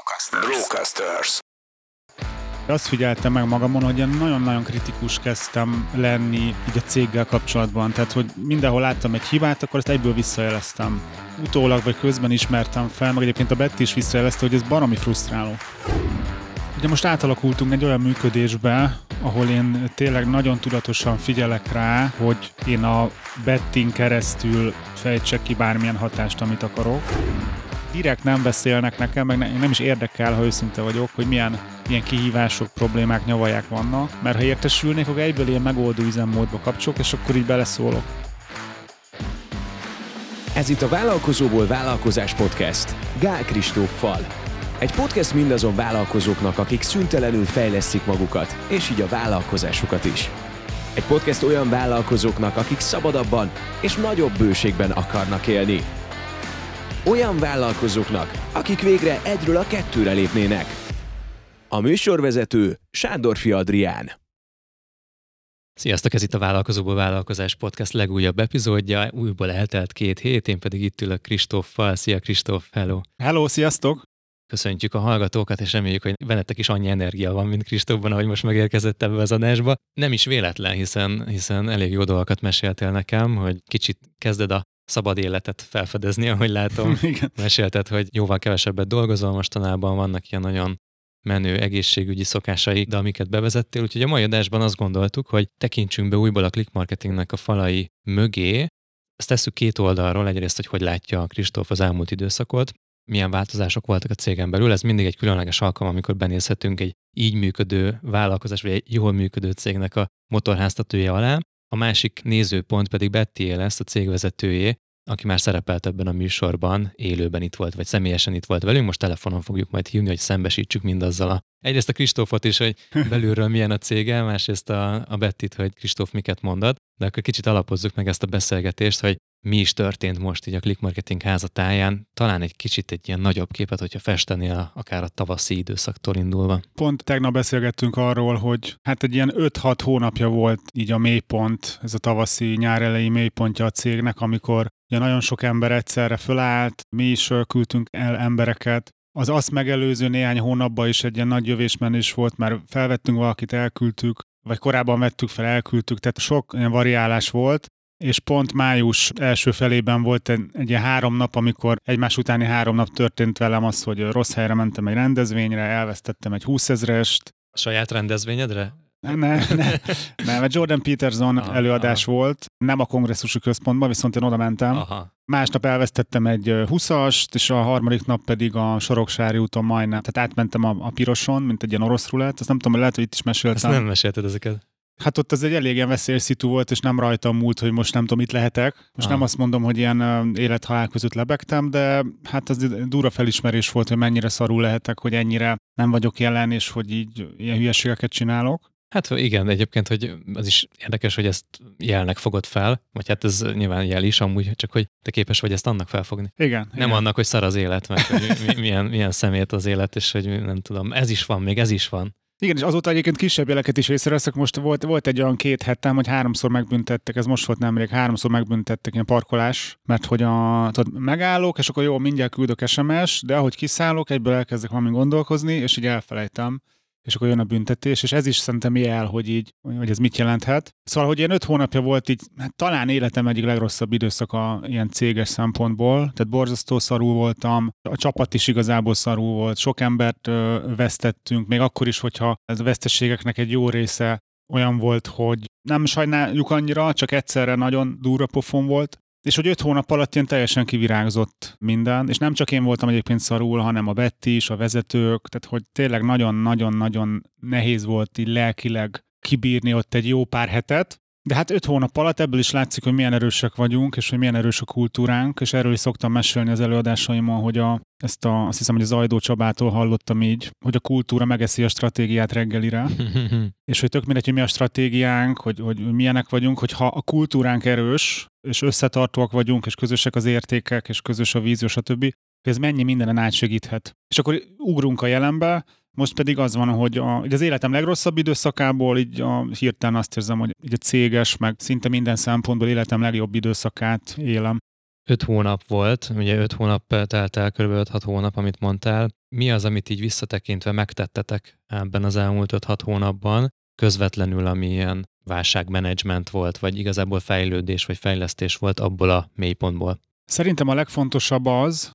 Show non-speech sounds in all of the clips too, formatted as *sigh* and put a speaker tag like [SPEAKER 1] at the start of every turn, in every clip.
[SPEAKER 1] Brocasters. Brocasters.
[SPEAKER 2] Azt figyeltem meg magamon, hogy nagyon-nagyon kritikus kezdtem lenni így a céggel kapcsolatban. Tehát, hogy mindenhol láttam egy hibát, akkor ezt egyből visszajeleztem. Utólag vagy közben ismertem fel, meg egyébként a Betty is visszajelezte, hogy ez baromi frusztráló. Ugye most átalakultunk egy olyan működésbe, ahol én tényleg nagyon tudatosan figyelek rá, hogy én a betting keresztül fejtsek ki bármilyen hatást, amit akarok direkt nem beszélnek nekem, meg nem is érdekel, ha őszinte vagyok, hogy milyen, milyen kihívások, problémák, nyavaják vannak, mert ha értesülnék, akkor egyből ilyen megoldó üzemmódba kapcsolok, és akkor így beleszólok.
[SPEAKER 1] Ez itt a Vállalkozóból Vállalkozás Podcast. Gál Kristóffal. Egy podcast mindazon vállalkozóknak, akik szüntelenül fejlesztik magukat, és így a vállalkozásukat is. Egy podcast olyan vállalkozóknak, akik szabadabban és nagyobb bőségben akarnak élni. Olyan vállalkozóknak, akik végre egyről a kettőre lépnének. A műsorvezető Sándorfi Adrián.
[SPEAKER 3] Sziasztok, ez itt a Vállalkozóból Vállalkozás Podcast legújabb epizódja, újból eltelt két hét, én pedig itt ülök Kristóffal. Szia Kristóf, hello!
[SPEAKER 2] Hello, sziasztok!
[SPEAKER 3] Köszöntjük a hallgatókat, és reméljük, hogy bennetek is annyi energia van, mint Kristófban, ahogy most megérkezett ebbe az adásba. Nem is véletlen, hiszen, hiszen elég jó dolgokat meséltél nekem, hogy kicsit kezded a szabad életet felfedezni, ahogy látom. *laughs* Igen. Mesélted, hogy jóval kevesebbet dolgozol mostanában, vannak ilyen nagyon menő egészségügyi szokásai, de amiket bevezettél. Úgyhogy a mai adásban azt gondoltuk, hogy tekintsünk be újból a click marketingnek a falai mögé. Ezt tesszük két oldalról, egyrészt, hogy hogy látja a Kristóf az elmúlt időszakot, milyen változások voltak a cégen belül. Ez mindig egy különleges alkalom, amikor benézhetünk egy így működő vállalkozás, vagy egy jól működő cégnek a motorháztatója alá. A másik nézőpont pedig Betty lesz, a cégvezetőjé, aki már szerepelt ebben a műsorban, élőben itt volt, vagy személyesen itt volt velünk, most telefonon fogjuk majd hívni, hogy szembesítsük mindazzal a egyrészt a Kristófot is, hogy *laughs* belülről milyen a cége, másrészt a, a Bettit, hogy Kristóf miket mondott, de akkor kicsit alapozzuk meg ezt a beszélgetést, hogy mi is történt most így a click marketing házatáján, talán egy kicsit egy ilyen nagyobb képet, hogyha festenél akár a tavaszi időszaktól indulva.
[SPEAKER 2] Pont tegnap beszélgettünk arról, hogy hát egy ilyen 5-6 hónapja volt így a mélypont, ez a tavaszi nyár elejé mélypontja a cégnek, amikor ugye nagyon sok ember egyszerre fölállt, mi is küldtünk el embereket, az azt megelőző néhány hónapban is egy ilyen nagy jövésmenés volt, mert felvettünk valakit, elküldtük, vagy korábban vettük fel, elküldtük, tehát sok ilyen variálás volt, és pont május első felében volt egy, egy ilyen három nap, amikor egymás utáni három nap történt velem az, hogy rossz helyre mentem egy rendezvényre, elvesztettem egy 20 ezrest.
[SPEAKER 3] A saját rendezvényedre?
[SPEAKER 2] Ne, ne, ne, ne mert Jordan Peterson aha, előadás aha. volt, nem a kongresszusi központban, viszont én oda mentem. Aha. Másnap elvesztettem egy 20-ast, és a harmadik nap pedig a Soroksári úton majdnem. Tehát átmentem a, a piroson, mint egy ilyen orosz rulett. Azt nem tudom, lehet, hogy itt is meséltem.
[SPEAKER 3] Ezt nem mesélted ezeket.
[SPEAKER 2] Hát ott az egy elég ilyen veszélyes szitu volt, és nem rajtam múlt, hogy most nem tudom, mit lehetek. Most ah. nem azt mondom, hogy ilyen élethalál között lebegtem, de hát az durva felismerés volt, hogy mennyire szarul lehetek, hogy ennyire nem vagyok jelen, és hogy így ilyen hülyeségeket csinálok.
[SPEAKER 3] Hát igen, egyébként, hogy az is érdekes, hogy ezt jelnek fogod fel, vagy hát ez nyilván jel is amúgy, csak hogy te képes vagy ezt annak felfogni.
[SPEAKER 2] Igen.
[SPEAKER 3] Nem
[SPEAKER 2] igen.
[SPEAKER 3] annak, hogy szar az élet, meg hogy milyen, milyen szemét az élet, és hogy nem tudom, ez is van, még ez is van.
[SPEAKER 2] Igen, és azóta egyébként kisebb jeleket is észreveszek. Most volt, volt egy olyan két hetem, hogy háromszor megbüntettek, ez most volt nemrég, háromszor megbüntettek ilyen parkolás, mert hogy a, tudod, megállok, és akkor jó, mindjárt küldök SMS, de ahogy kiszállok, egyből elkezdek valami gondolkozni, és így elfelejtem és akkor jön a büntetés, és ez is szerintem jel, hogy így, hogy ez mit jelenthet. Szóval, hogy ilyen öt hónapja volt így, hát talán életem egyik legrosszabb időszaka ilyen céges szempontból, tehát borzasztó szarú voltam, a csapat is igazából szarú volt, sok embert ö, vesztettünk, még akkor is, hogyha ez a veszteségeknek egy jó része olyan volt, hogy nem sajnáljuk annyira, csak egyszerre nagyon durva pofon volt, és hogy öt hónap alatt ilyen teljesen kivirágzott minden, és nem csak én voltam egyébként szarul, hanem a Betty is, a vezetők, tehát hogy tényleg nagyon-nagyon-nagyon nehéz volt így lelkileg kibírni ott egy jó pár hetet, de hát öt hónap alatt ebből is látszik, hogy milyen erősek vagyunk, és hogy milyen erős a kultúránk, és erről is szoktam mesélni az előadásaimon, hogy a, ezt a, azt hiszem, hogy az Ajdó Csabától hallottam így, hogy a kultúra megeszi a stratégiát reggelire, *laughs* és hogy tök mindegy, hogy mi a stratégiánk, hogy, hogy milyenek vagyunk, hogy ha a kultúránk erős, és összetartóak vagyunk, és közösek az értékek, és közös a vízió, stb., hogy ez mennyi mindenen átsegíthet. És akkor ugrunk a jelenbe, most pedig az van, hogy, a, hogy az életem legrosszabb időszakából így a, hirtelen azt érzem, hogy így a céges, meg szinte minden szempontból életem legjobb időszakát élem.
[SPEAKER 3] Öt hónap volt, ugye öt hónap telt el, kb. 5-6 hónap, amit mondtál. mi az, amit így visszatekintve megtettetek ebben az elmúlt 5-6 hónapban, közvetlenül, ami ilyen válságmenedzsment volt, vagy igazából fejlődés vagy fejlesztés volt abból a mélypontból?
[SPEAKER 2] Szerintem a legfontosabb az,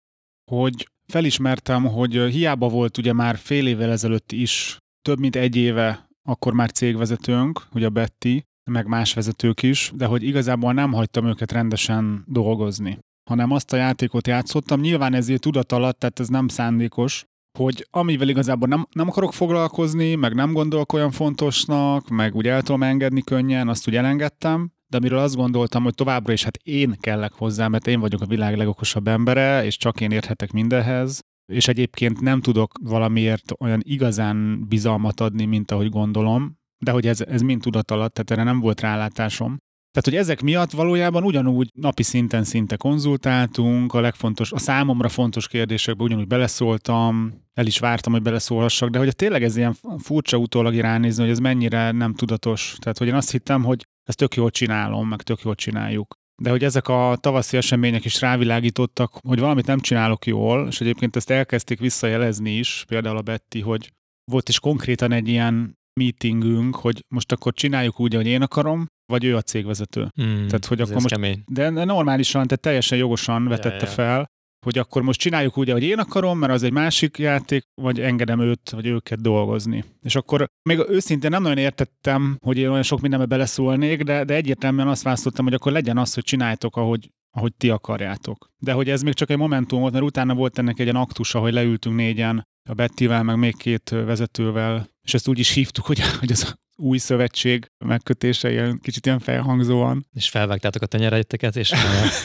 [SPEAKER 2] hogy felismertem, hogy hiába volt ugye már fél évvel ezelőtt is, több mint egy éve akkor már cégvezetőnk, ugye Betty, meg más vezetők is, de hogy igazából nem hagytam őket rendesen dolgozni, hanem azt a játékot játszottam. Nyilván ezért tudat alatt, tehát ez nem szándékos, hogy amivel igazából nem, nem akarok foglalkozni, meg nem gondolok olyan fontosnak, meg úgy el tudom engedni könnyen, azt úgy elengedtem, de amiről azt gondoltam, hogy továbbra is hát én kellek hozzá, mert én vagyok a világ legokosabb embere, és csak én érthetek mindenhez, és egyébként nem tudok valamiért olyan igazán bizalmat adni, mint ahogy gondolom, de hogy ez, ez mind tudat alatt, tehát erre nem volt rálátásom. Tehát, hogy ezek miatt valójában ugyanúgy napi szinten szinte konzultáltunk, a legfontos, a számomra fontos kérdésekbe ugyanúgy beleszóltam, el is vártam, hogy beleszólhassak, de hogy tényleg ez ilyen furcsa utólag ránézni, hogy ez mennyire nem tudatos. Tehát, hogy én azt hittem, hogy ezt tök jól csinálom, meg tök jól csináljuk. De hogy ezek a tavaszi események is rávilágítottak, hogy valamit nem csinálok jól, és egyébként ezt elkezdték visszajelezni is, például a Betty, hogy volt is konkrétan egy ilyen meetingünk, hogy most akkor csináljuk úgy, ahogy én akarom, vagy ő a cégvezető.
[SPEAKER 3] Hmm,
[SPEAKER 2] tehát, hogy akkor most,
[SPEAKER 3] kemény.
[SPEAKER 2] de normálisan, tehát teljesen jogosan vetette
[SPEAKER 3] ja, ja.
[SPEAKER 2] fel, hogy akkor most csináljuk úgy, ahogy én akarom, mert az egy másik játék, vagy engedem őt, vagy őket dolgozni. És akkor még őszintén nem nagyon értettem, hogy én olyan sok mindenbe beleszólnék, de, de egyértelműen azt választottam, hogy akkor legyen az, hogy csináljátok, ahogy, ahogy ti akarjátok. De hogy ez még csak egy momentum volt, mert utána volt ennek egy ilyen aktusa, hogy leültünk négyen, a Bettivel, meg még két vezetővel, és ezt úgy is hívtuk, hogy, hogy az új szövetség megkötése ilyen kicsit ilyen felhangzóan.
[SPEAKER 3] És felvágtátok a tenyereiteket, és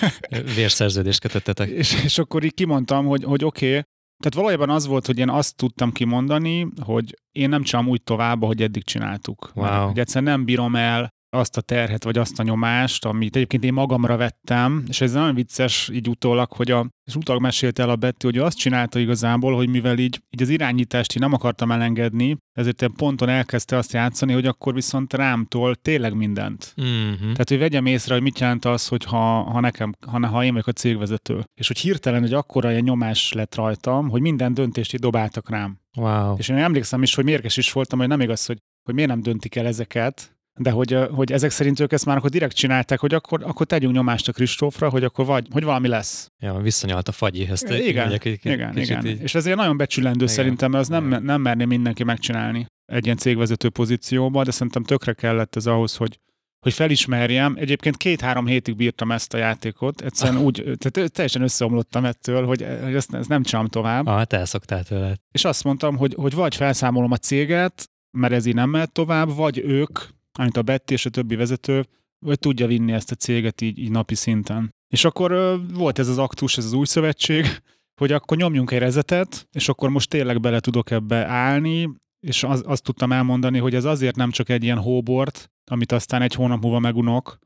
[SPEAKER 3] *laughs* vérszerződést kötöttetek.
[SPEAKER 2] És, és akkor így kimondtam, hogy, hogy oké, okay, tehát valójában az volt, hogy én azt tudtam kimondani, hogy én nem csinálom úgy tovább, ahogy eddig csináltuk.
[SPEAKER 3] Wow.
[SPEAKER 2] Mert, hogy egyszerűen nem bírom el azt a terhet, vagy azt a nyomást, amit egyébként én magamra vettem, és ez nagyon vicces így utólag, hogy a, és utólag mesélte el a Betty, hogy ő azt csinálta igazából, hogy mivel így, így az irányítást így nem akartam elengedni, ezért én ponton elkezdte azt játszani, hogy akkor viszont rámtól tényleg mindent.
[SPEAKER 3] Mm-hmm.
[SPEAKER 2] Tehát, hogy vegyem észre, hogy mit jelent az, hogy ha, ha nekem, ha, ha én vagyok a cégvezető. És hogy hirtelen, hogy akkora ilyen nyomás lett rajtam, hogy minden döntést így dobáltak rám.
[SPEAKER 3] Wow.
[SPEAKER 2] És én emlékszem is, hogy mérges is voltam, hogy nem igaz, hogy, hogy miért nem döntik el ezeket, de hogy, hogy ezek szerint ők ezt már akkor direkt csinálták, hogy akkor, akkor tegyünk nyomást a Kristófra, hogy akkor vagy, hogy valami lesz.
[SPEAKER 3] Ja, visszanyalt a fagyi. Ezt
[SPEAKER 2] igen,
[SPEAKER 3] megyek, egy,
[SPEAKER 2] igen, igen.
[SPEAKER 3] Így.
[SPEAKER 2] És ezért nagyon becsülendő igen. szerintem, mert az nem, nem merné mindenki megcsinálni egy ilyen cégvezető pozícióba, de szerintem tökre kellett ez ahhoz, hogy, hogy felismerjem. Egyébként két-három hétig bírtam ezt a játékot, egyszerűen *laughs* úgy, tehát teljesen összeomlottam ettől, hogy, hogy ezt, ezt nem csinálom tovább.
[SPEAKER 3] Ah, te elszoktál tőle.
[SPEAKER 2] És azt mondtam, hogy, hogy vagy felszámolom a céget, mert ez így nem mehet tovább, vagy ők, amit a Betty és a többi vezető, vagy tudja vinni ezt a céget így, így napi szinten. És akkor volt ez az aktus, ez az új szövetség, hogy akkor nyomjunk egy rezetet, és akkor most tényleg bele tudok ebbe állni, és az, azt tudtam elmondani, hogy ez azért nem csak egy ilyen hóbort, amit aztán egy hónap múlva megunok,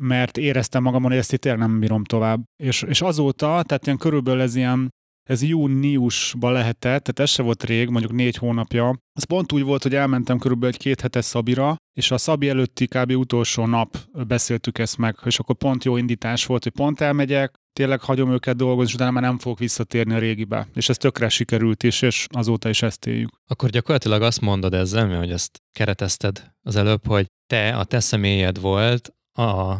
[SPEAKER 2] mert éreztem magamon, hogy ezt itt nem bírom tovább. És, és azóta, tehát ilyen körülbelül ez ilyen ez júniusban lehetett, tehát ez se volt rég, mondjuk négy hónapja. Az pont úgy volt, hogy elmentem körülbelül egy két hetes Szabira, és a Szabi előtti kb. utolsó nap beszéltük ezt meg, és akkor pont jó indítás volt, hogy pont elmegyek, tényleg hagyom őket dolgozni, és utána már nem fogok visszatérni a régibe. És ez tökre sikerült is, és azóta is ezt éljük.
[SPEAKER 3] Akkor gyakorlatilag azt mondod ezzel, hogy ezt keretezted az előbb, hogy te, a te személyed volt a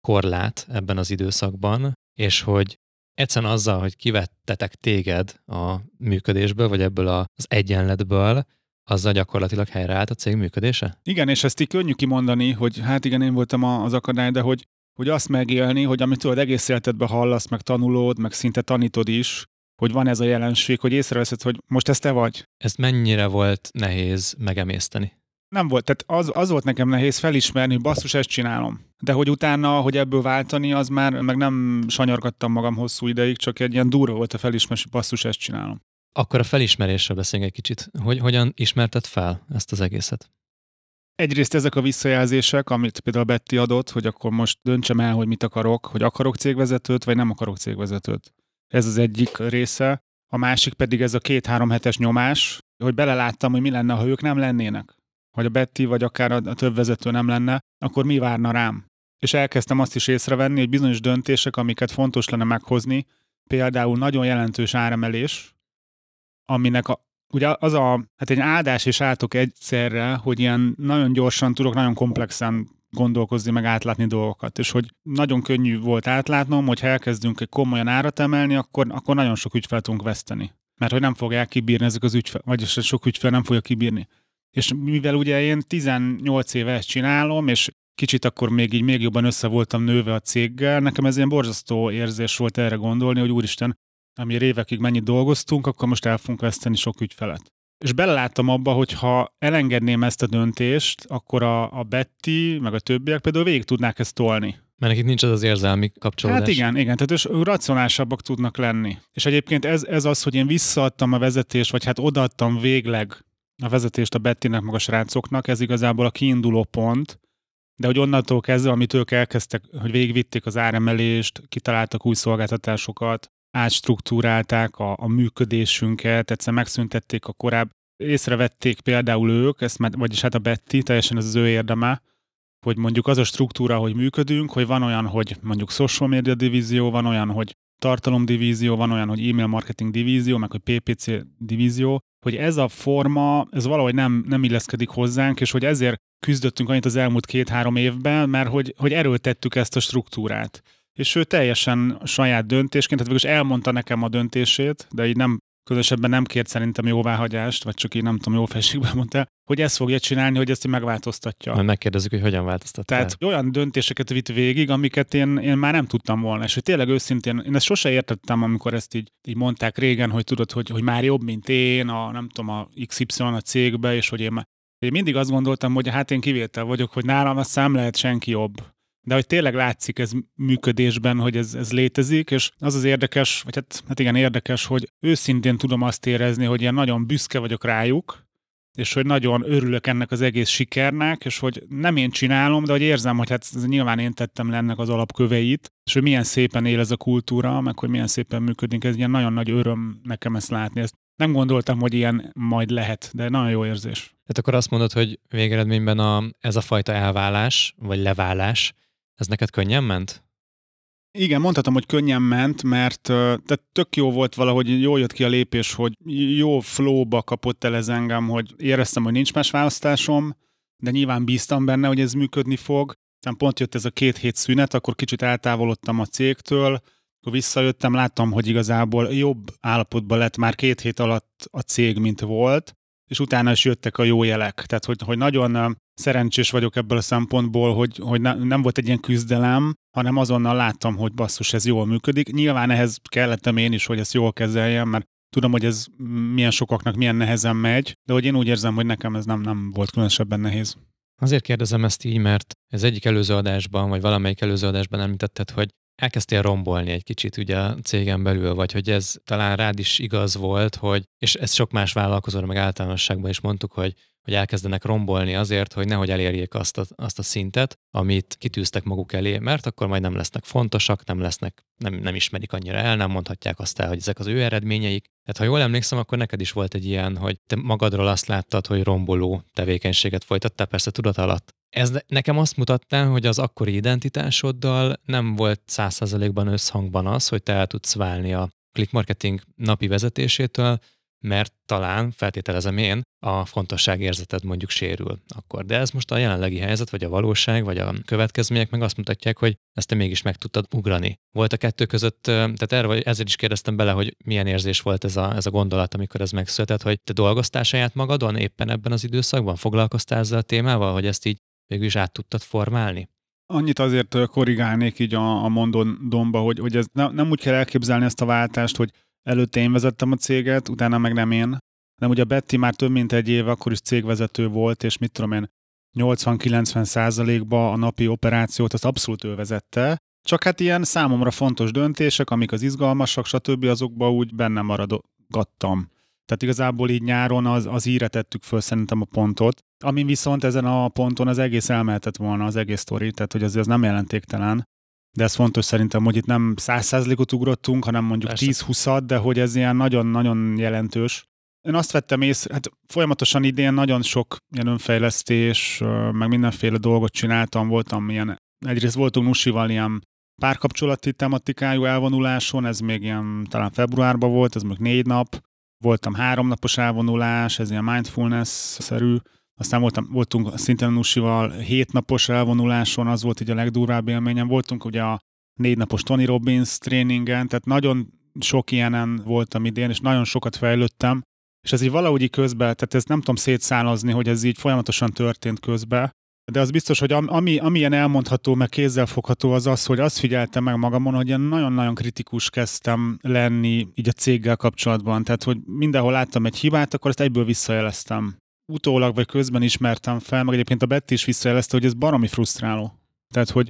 [SPEAKER 3] korlát ebben az időszakban, és hogy egyszerűen azzal, hogy kivettetek téged a működésből, vagy ebből az egyenletből, azzal gyakorlatilag helyreállt a cég működése?
[SPEAKER 2] Igen, és ezt így könnyű kimondani, hogy hát igen, én voltam az akadály, de hogy, hogy azt megélni, hogy amit tudod, egész életedben hallasz, meg tanulod, meg szinte tanítod is, hogy van ez a jelenség, hogy észreveszed, hogy most ez te vagy.
[SPEAKER 3] Ezt mennyire volt nehéz megemészteni?
[SPEAKER 2] Nem volt, tehát az, az volt nekem nehéz felismerni, hogy basszus, ezt csinálom. De hogy utána, hogy ebből váltani, az már, meg nem sanyargattam magam hosszú ideig, csak egy ilyen durva volt a felismerés, hogy basszus, ezt csinálom.
[SPEAKER 3] Akkor a felismerésről beszéljünk egy kicsit. Hogy hogyan ismerted fel ezt az egészet?
[SPEAKER 2] Egyrészt ezek a visszajelzések, amit például Betty adott, hogy akkor most döntsem el, hogy mit akarok, hogy akarok cégvezetőt, vagy nem akarok cégvezetőt. Ez az egyik része. A másik pedig ez a két-három hetes nyomás, hogy beleláttam, hogy mi lenne, ha ők nem lennének. Vagy a Betty, vagy akár a több vezető nem lenne, akkor mi várna rám. És elkezdtem azt is észrevenni, hogy bizonyos döntések, amiket fontos lenne meghozni, például nagyon jelentős áremelés, aminek a, ugye az a, hát egy áldás és átok egyszerre, hogy ilyen nagyon gyorsan tudok, nagyon komplexen gondolkozni, meg átlátni dolgokat. És hogy nagyon könnyű volt átlátnom, hogy ha elkezdünk egy komolyan árat emelni, akkor, akkor nagyon sok ügyfel tudunk veszteni. Mert hogy nem fogják kibírni ezek az ügyfel, vagyis sok ügyfel nem fogja kibírni. És mivel ugye én 18 éve ezt csinálom, és kicsit akkor még így még jobban össze voltam nőve a céggel, nekem ez ilyen borzasztó érzés volt erre gondolni, hogy úristen, ami évekig mennyit dolgoztunk, akkor most el fogunk veszteni sok ügyfelet. És beleláttam abba, hogy ha elengedném ezt a döntést, akkor a, a Betty, meg a többiek például végig tudnák ezt tolni.
[SPEAKER 3] Mert nekik nincs az az érzelmi kapcsolódás.
[SPEAKER 2] Hát igen, igen, tehát és racionálisabbak tudnak lenni. És egyébként ez, ez az, hogy én visszaadtam a vezetést, vagy hát odaadtam végleg a vezetést a Bettinek, meg a srácoknak, ez igazából a kiinduló pont, de hogy onnantól kezdve, amit ők elkezdtek, hogy végigvitték az áremelést, kitaláltak új szolgáltatásokat, átstruktúrálták a, a működésünket, egyszer megszüntették a korább, észrevették például ők, ezt, vagyis hát a Betty, teljesen ez az ő érdeme, hogy mondjuk az a struktúra, hogy működünk, hogy van olyan, hogy mondjuk social media divízió, van olyan, hogy tartalomdivízió, van olyan, hogy email marketing divízió, meg hogy PPC divízió, hogy ez a forma, ez valahogy nem, nem illeszkedik hozzánk, és hogy ezért küzdöttünk annyit az elmúlt két-három évben, mert hogy, hogy erőltettük ezt a struktúrát. És ő teljesen saját döntésként, tehát végül elmondta nekem a döntését, de így nem különösebben nem kért szerintem jóváhagyást, vagy csak így nem tudom, jó felségben mondta, hogy ezt fogja csinálni, hogy ezt megváltoztatja.
[SPEAKER 3] Majd megkérdezzük, hogy hogyan változtatta.
[SPEAKER 2] Tehát olyan döntéseket vitt végig, amiket én, én már nem tudtam volna. És hogy tényleg őszintén, én ezt sose értettem, amikor ezt így, így mondták régen, hogy tudod, hogy, hogy már jobb, mint én, a nem tudom, a XY a cégbe, és hogy én már én mindig azt gondoltam, hogy hát én kivétel vagyok, hogy nálam a szám lehet senki jobb de hogy tényleg látszik ez működésben, hogy ez, ez létezik, és az az érdekes, vagy hát, hát igen érdekes, hogy őszintén tudom azt érezni, hogy ilyen nagyon büszke vagyok rájuk, és hogy nagyon örülök ennek az egész sikernek, és hogy nem én csinálom, de hogy érzem, hogy hát ez nyilván én tettem le ennek az alapköveit, és hogy milyen szépen él ez a kultúra, meg hogy milyen szépen működik, ez ilyen nagyon nagy öröm nekem ezt látni. Ezt nem gondoltam, hogy ilyen majd lehet, de nagyon jó érzés.
[SPEAKER 3] Tehát akkor azt mondod, hogy végeredményben a, ez a fajta elválás, vagy leválás, ez neked könnyen ment?
[SPEAKER 2] Igen, mondhatom, hogy könnyen ment, mert tehát tök jó volt valahogy, jól jött ki a lépés, hogy jó flowba kapott el ez engem, hogy éreztem, hogy nincs más választásom, de nyilván bíztam benne, hogy ez működni fog. Aztán pont jött ez a két hét szünet, akkor kicsit eltávolodtam a cégtől, akkor visszajöttem, láttam, hogy igazából jobb állapotban lett már két hét alatt a cég, mint volt, és utána is jöttek a jó jelek. Tehát, hogy, hogy nagyon szerencsés vagyok ebből a szempontból, hogy, hogy ne, nem volt egy ilyen küzdelem, hanem azonnal láttam, hogy basszus, ez jól működik. Nyilván ehhez kellettem én is, hogy ezt jól kezeljem, mert tudom, hogy ez milyen sokaknak milyen nehezen megy, de hogy én úgy érzem, hogy nekem ez nem, nem volt különösebben nehéz.
[SPEAKER 3] Azért kérdezem ezt így, mert ez egyik előző adásban, vagy valamelyik előző adásban említetted, hogy elkezdtél rombolni egy kicsit ugye a cégen belül, vagy hogy ez talán rád is igaz volt, hogy, és ezt sok más vállalkozóra meg általánosságban is mondtuk, hogy, hogy elkezdenek rombolni azért, hogy nehogy elérjék azt a, azt a szintet, amit kitűztek maguk elé, mert akkor majd nem lesznek fontosak, nem lesznek, nem, nem ismerik annyira el, nem mondhatják azt el, hogy ezek az ő eredményeik. Tehát ha jól emlékszem, akkor neked is volt egy ilyen, hogy te magadról azt láttad, hogy romboló tevékenységet folytattál, persze tudat alatt. Ez nekem azt mutatta, hogy az akkori identitásoddal nem volt százszerzalékban összhangban az, hogy te el tudsz válni a click marketing napi vezetésétől, mert talán, feltételezem én, a fontosságérzeted mondjuk sérül akkor. De ez most a jelenlegi helyzet, vagy a valóság, vagy a következmények meg azt mutatják, hogy ezt te mégis meg tudtad ugrani. Volt a kettő között, tehát vagy ezért is kérdeztem bele, hogy milyen érzés volt ez a, ez a gondolat, amikor ez megszületett, hogy te dolgoztál saját magadon éppen ebben az időszakban, foglalkoztál ezzel a témával, hogy ezt így végül is át tudtad formálni?
[SPEAKER 2] Annyit azért korrigálnék így a, a mondomba, hogy, hogy ez ne, nem úgy kell elképzelni ezt a váltást, hogy előtte én vezettem a céget, utána meg nem én. De ugye a Betty már több mint egy év akkor is cégvezető volt, és mit tudom én, 80-90 százalékba a napi operációt azt abszolút ő vezette. Csak hát ilyen számomra fontos döntések, amik az izgalmasak, stb. azokba úgy benne maradgattam. Tehát igazából így nyáron az, az íre tettük föl szerintem a pontot, ami viszont ezen a ponton az egész elmehetett volna, az egész sztori, tehát hogy az, az nem jelentéktelen. De ez fontos szerintem, hogy itt nem 100%-ot ugrottunk, hanem mondjuk 10-20-at, de hogy ez ilyen nagyon-nagyon jelentős. Én azt vettem észre, hát folyamatosan idén nagyon sok ilyen önfejlesztés, meg mindenféle dolgot csináltam, voltam ilyen, egyrészt voltunk Nusival ilyen párkapcsolati tematikájú elvonuláson, ez még ilyen talán februárban volt, ez még négy nap, voltam háromnapos elvonulás, ez ilyen mindfulness-szerű, aztán voltam, voltunk szintén Nusival hétnapos elvonuláson, az volt így a legdurvább élményem. Voltunk ugye a négy napos Tony Robbins tréningen, tehát nagyon sok ilyenen voltam idén, és nagyon sokat fejlődtem, és ez így valahogy közben, tehát ezt nem tudom szétszálazni, hogy ez így folyamatosan történt közben, de az biztos, hogy ami, ami ilyen elmondható, meg kézzelfogható az az, hogy azt figyeltem meg magamon, hogy ilyen nagyon-nagyon kritikus kezdtem lenni így a céggel kapcsolatban. Tehát, hogy mindenhol láttam egy hibát, akkor ezt egyből visszajeleztem. Utólag vagy közben ismertem fel, meg egyébként a Betty is visszajelezte, hogy ez baromi frusztráló. Tehát, hogy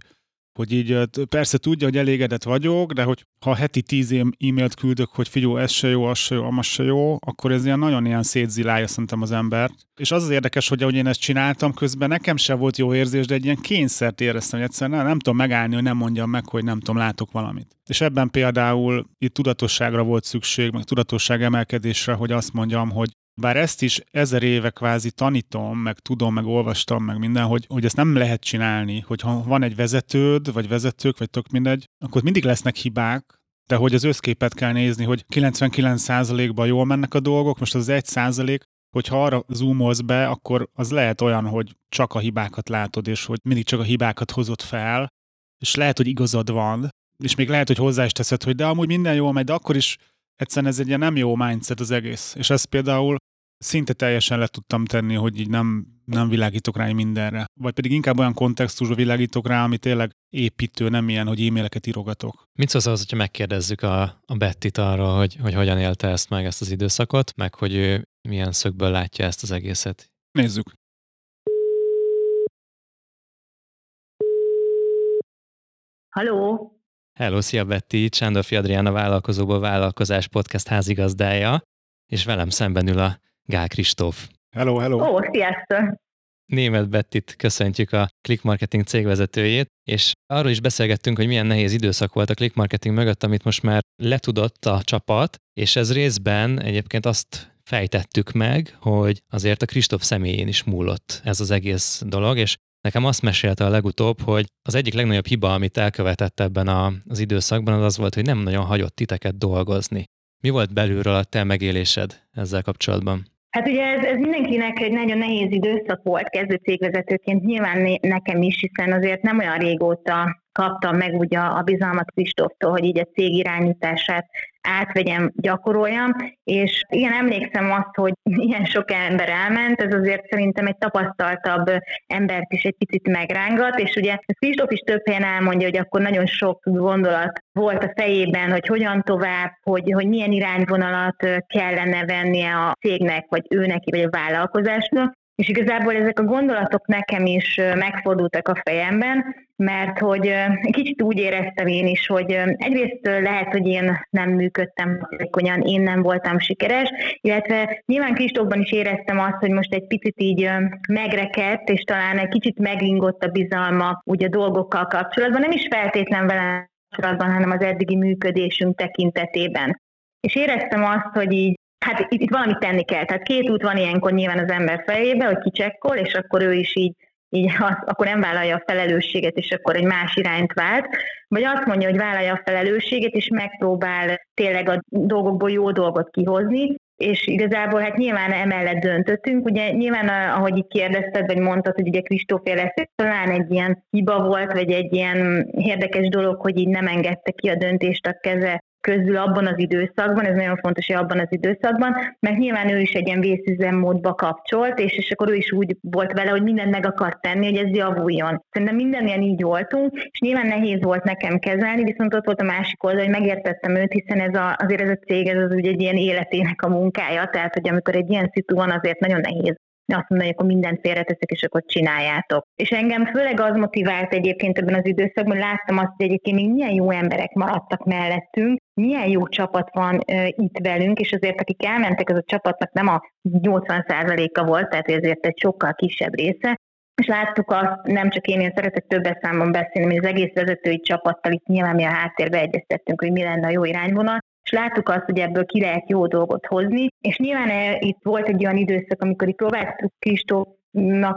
[SPEAKER 2] hogy így persze tudja, hogy elégedett vagyok, de hogy ha heti tíz e-mailt küldök, hogy figyó, ez se jó, az se jó, amaz se jó, akkor ez ilyen nagyon ilyen szétzilálja szerintem az embert. És az az érdekes, hogy ahogy én ezt csináltam, közben nekem se volt jó érzés, de egy ilyen kényszert éreztem, hogy egyszerűen nem, nem tudom megállni, hogy nem mondjam meg, hogy nem tudom, látok valamit. És ebben például itt tudatosságra volt szükség, meg tudatosság emelkedésre, hogy azt mondjam, hogy bár ezt is ezer éve kvázi tanítom, meg tudom, meg olvastam, meg minden, hogy, hogy ezt nem lehet csinálni, hogy ha van egy vezetőd, vagy vezetők, vagy tök mindegy, akkor mindig lesznek hibák, de hogy az összképet kell nézni, hogy 99%-ban jól mennek a dolgok, most az 1%, hogyha arra zoomolsz be, akkor az lehet olyan, hogy csak a hibákat látod, és hogy mindig csak a hibákat hozod fel, és lehet, hogy igazad van, és még lehet, hogy hozzá is teszed, hogy de amúgy minden jól megy, de akkor is egyszerűen ez egy ilyen nem jó mindset az egész. És ezt például szinte teljesen le tudtam tenni, hogy így nem, nem világítok rá mindenre. Vagy pedig inkább olyan kontextusra világítok rá, ami tényleg építő, nem ilyen, hogy e-maileket írogatok.
[SPEAKER 3] Mit szólsz az, hogyha megkérdezzük a, a Bettit arra, hogy, hogy hogyan élte ezt meg, ezt az időszakot, meg hogy ő milyen szögből látja ezt az egészet?
[SPEAKER 2] Nézzük.
[SPEAKER 4] Halló!
[SPEAKER 3] Hello, szia Betty, Csándorfi Adrián Vállalkozóból Vállalkozás Podcast házigazdája, és velem szemben ül a Gál Kristóf.
[SPEAKER 2] Hello, hello!
[SPEAKER 4] Ó, sziasztok!
[SPEAKER 3] Német Bettit köszöntjük a Click Marketing cégvezetőjét, és arról is beszélgettünk, hogy milyen nehéz időszak volt a Click Marketing mögött, amit most már letudott a csapat, és ez részben egyébként azt fejtettük meg, hogy azért a Kristóf személyén is múlott ez az egész dolog, és Nekem azt mesélte a legutóbb, hogy az egyik legnagyobb hiba, amit elkövetett ebben a, az időszakban, az az volt, hogy nem nagyon hagyott titeket dolgozni. Mi volt belülről a te megélésed ezzel kapcsolatban?
[SPEAKER 4] Hát ugye ez, ez mindenkinek egy nagyon nehéz időszak volt kezdő cégvezetőként, nyilván nekem is, hiszen azért nem olyan régóta kaptam meg ugye a bizalmat Kristóftól, hogy így a cég irányítását átvegyem, gyakoroljam, és igen, emlékszem azt, hogy *laughs* ilyen sok ember elment, ez azért szerintem egy tapasztaltabb embert is egy picit megrángat, és ugye Kristóf is több helyen elmondja, hogy akkor nagyon sok gondolat volt a fejében, hogy hogyan tovább, hogy, hogy milyen irányvonalat kellene vennie a cégnek, vagy ő neki, vagy a vállalkozásnak, és igazából ezek a gondolatok nekem is megfordultak a fejemben, mert hogy kicsit úgy éreztem én is, hogy egyrészt lehet, hogy én nem működtem hatékonyan, én nem voltam sikeres, illetve nyilván Kristófban is éreztem azt, hogy most egy picit így megrekedt, és talán egy kicsit megingott a bizalma ugye a dolgokkal kapcsolatban, nem is feltétlen vele kapcsolatban, hanem az eddigi működésünk tekintetében. És éreztem azt, hogy így Hát itt, itt valamit tenni kell. Tehát két út van ilyenkor nyilván az ember fejébe, hogy kicsekkol, és akkor ő is így, így az, akkor nem vállalja a felelősséget, és akkor egy más irányt vált. Vagy azt mondja, hogy vállalja a felelősséget, és megpróbál tényleg a dolgokból jó dolgot kihozni, és igazából hát nyilván emellett döntöttünk. Ugye nyilván, ahogy itt kérdezted, vagy mondtad, hogy ugye Kristófél lesz, talán egy ilyen hiba volt, vagy egy ilyen érdekes dolog, hogy így nem engedte ki a döntést a keze közül abban az időszakban, ez nagyon fontos, hogy abban az időszakban, mert nyilván ő is egy ilyen vészüzemmódba kapcsolt, és, és akkor ő is úgy volt vele, hogy mindent meg akart tenni, hogy ez javuljon. Szerintem ilyen így voltunk, és nyilván nehéz volt nekem kezelni, viszont ott volt a másik oldal, hogy megértettem őt, hiszen ez a, azért ez a cég, ez az ugye egy ilyen életének a munkája, tehát hogy amikor egy ilyen szitu van, azért nagyon nehéz azt mondani, hogy akkor mindent félreteszek, és akkor csináljátok. És engem főleg az motivált egyébként ebben az időszakban, láttam azt, hogy egyébként még milyen jó emberek maradtak mellettünk, milyen jó csapat van uh, itt velünk, és azért akik elmentek, az a csapatnak nem a 80%-a volt, tehát ezért egy sokkal kisebb része, és láttuk azt, nem csak én, én szeretek többes számon beszélni, mint az egész vezetői csapattal, itt nyilván mi a háttérbe egyeztettünk, hogy mi lenne a jó irányvonal, és láttuk azt, hogy ebből ki lehet jó dolgot hozni, és nyilván itt volt egy olyan időszak, amikor itt próbáltuk Kristóf